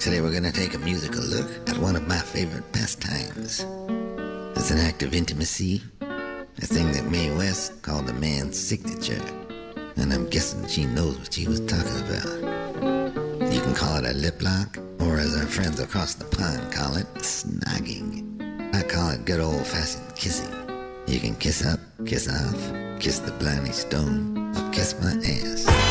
Today we're gonna take a musical look at one of my favorite pastimes. It's an act of intimacy, a thing that Mae West called a man's signature. And I'm guessing she knows what she was talking about. You can call it a lip lock, or as our friends across the pond call it, snogging. I call it good old fashioned kissing. You can kiss up, kiss off, kiss the blarney stone, or kiss my ass.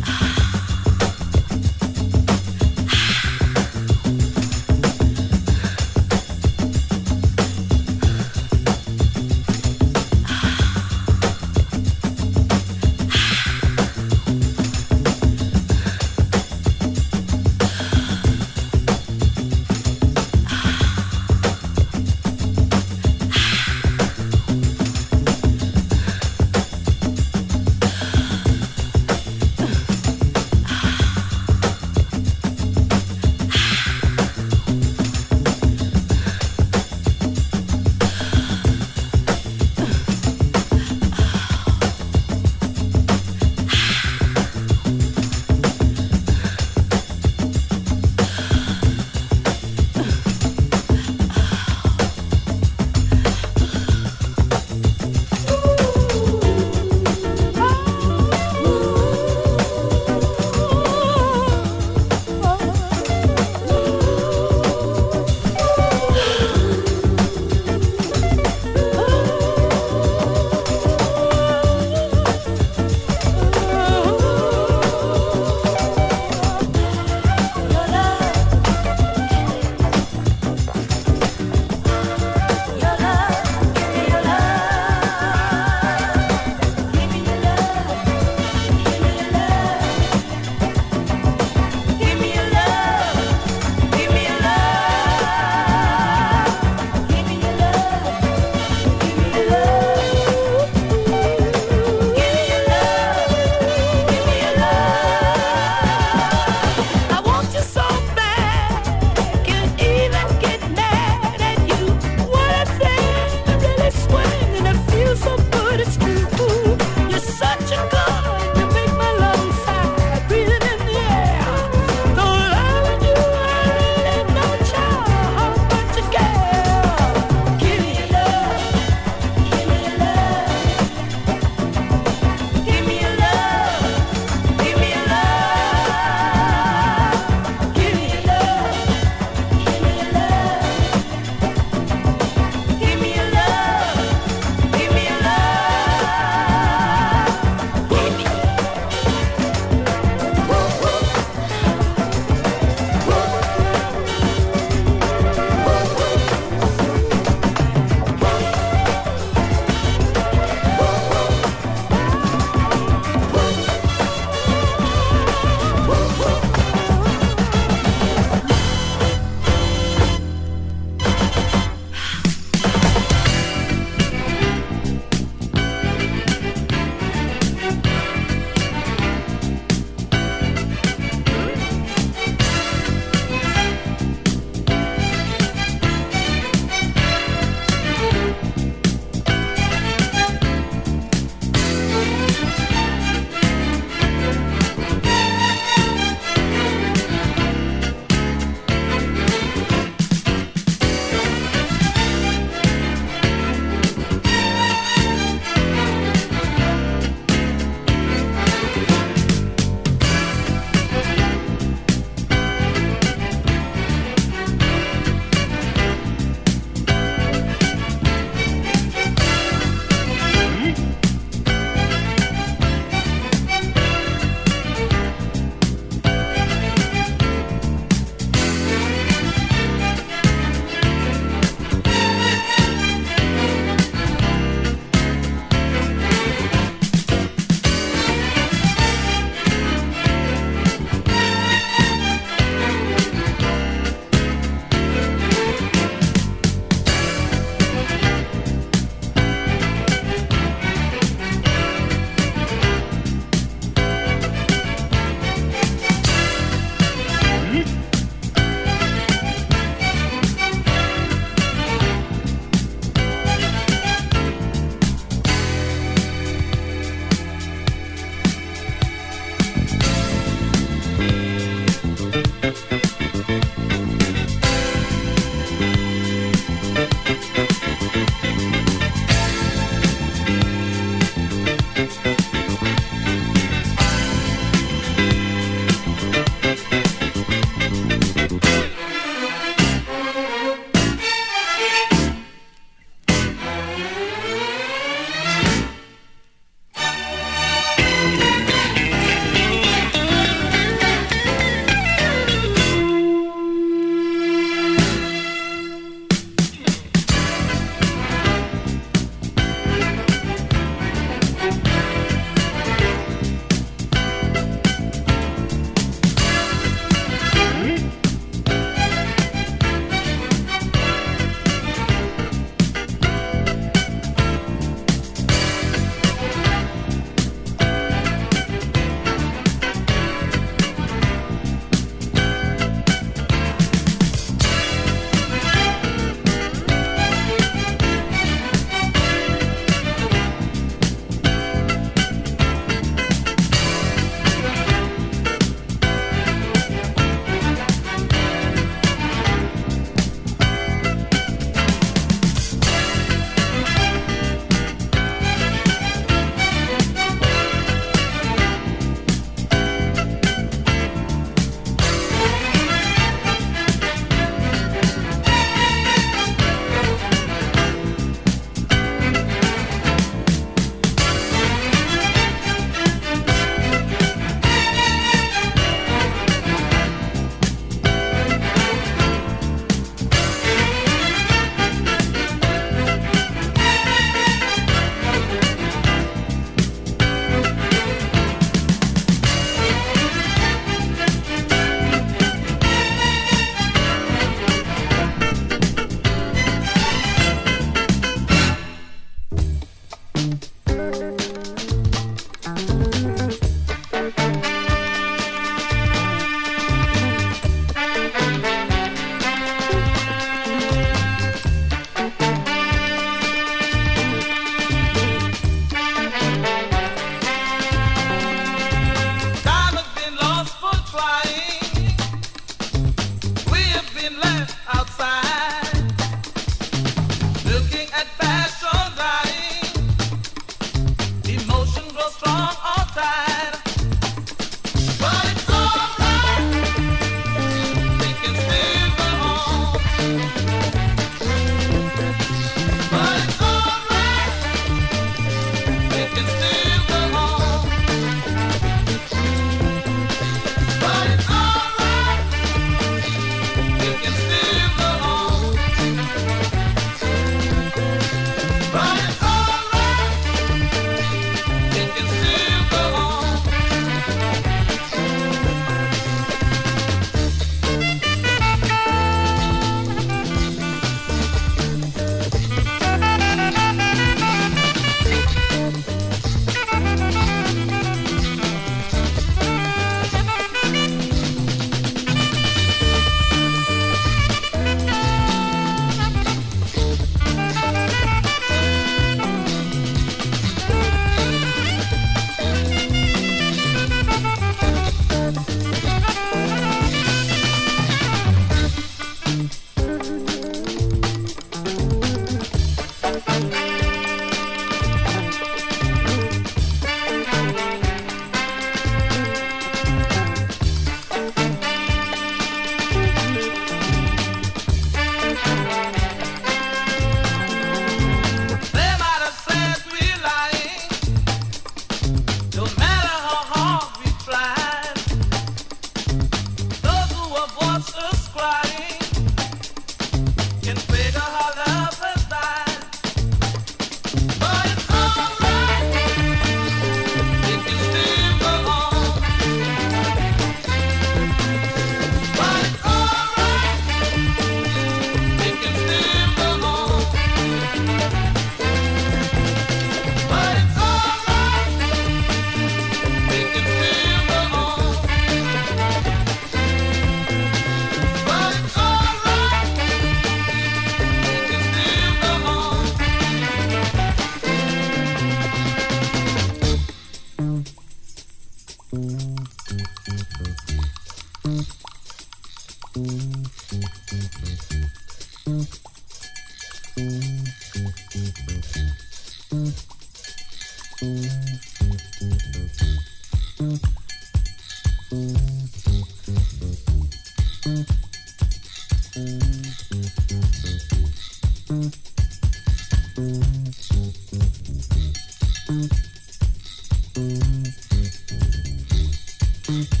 Mm-hmm.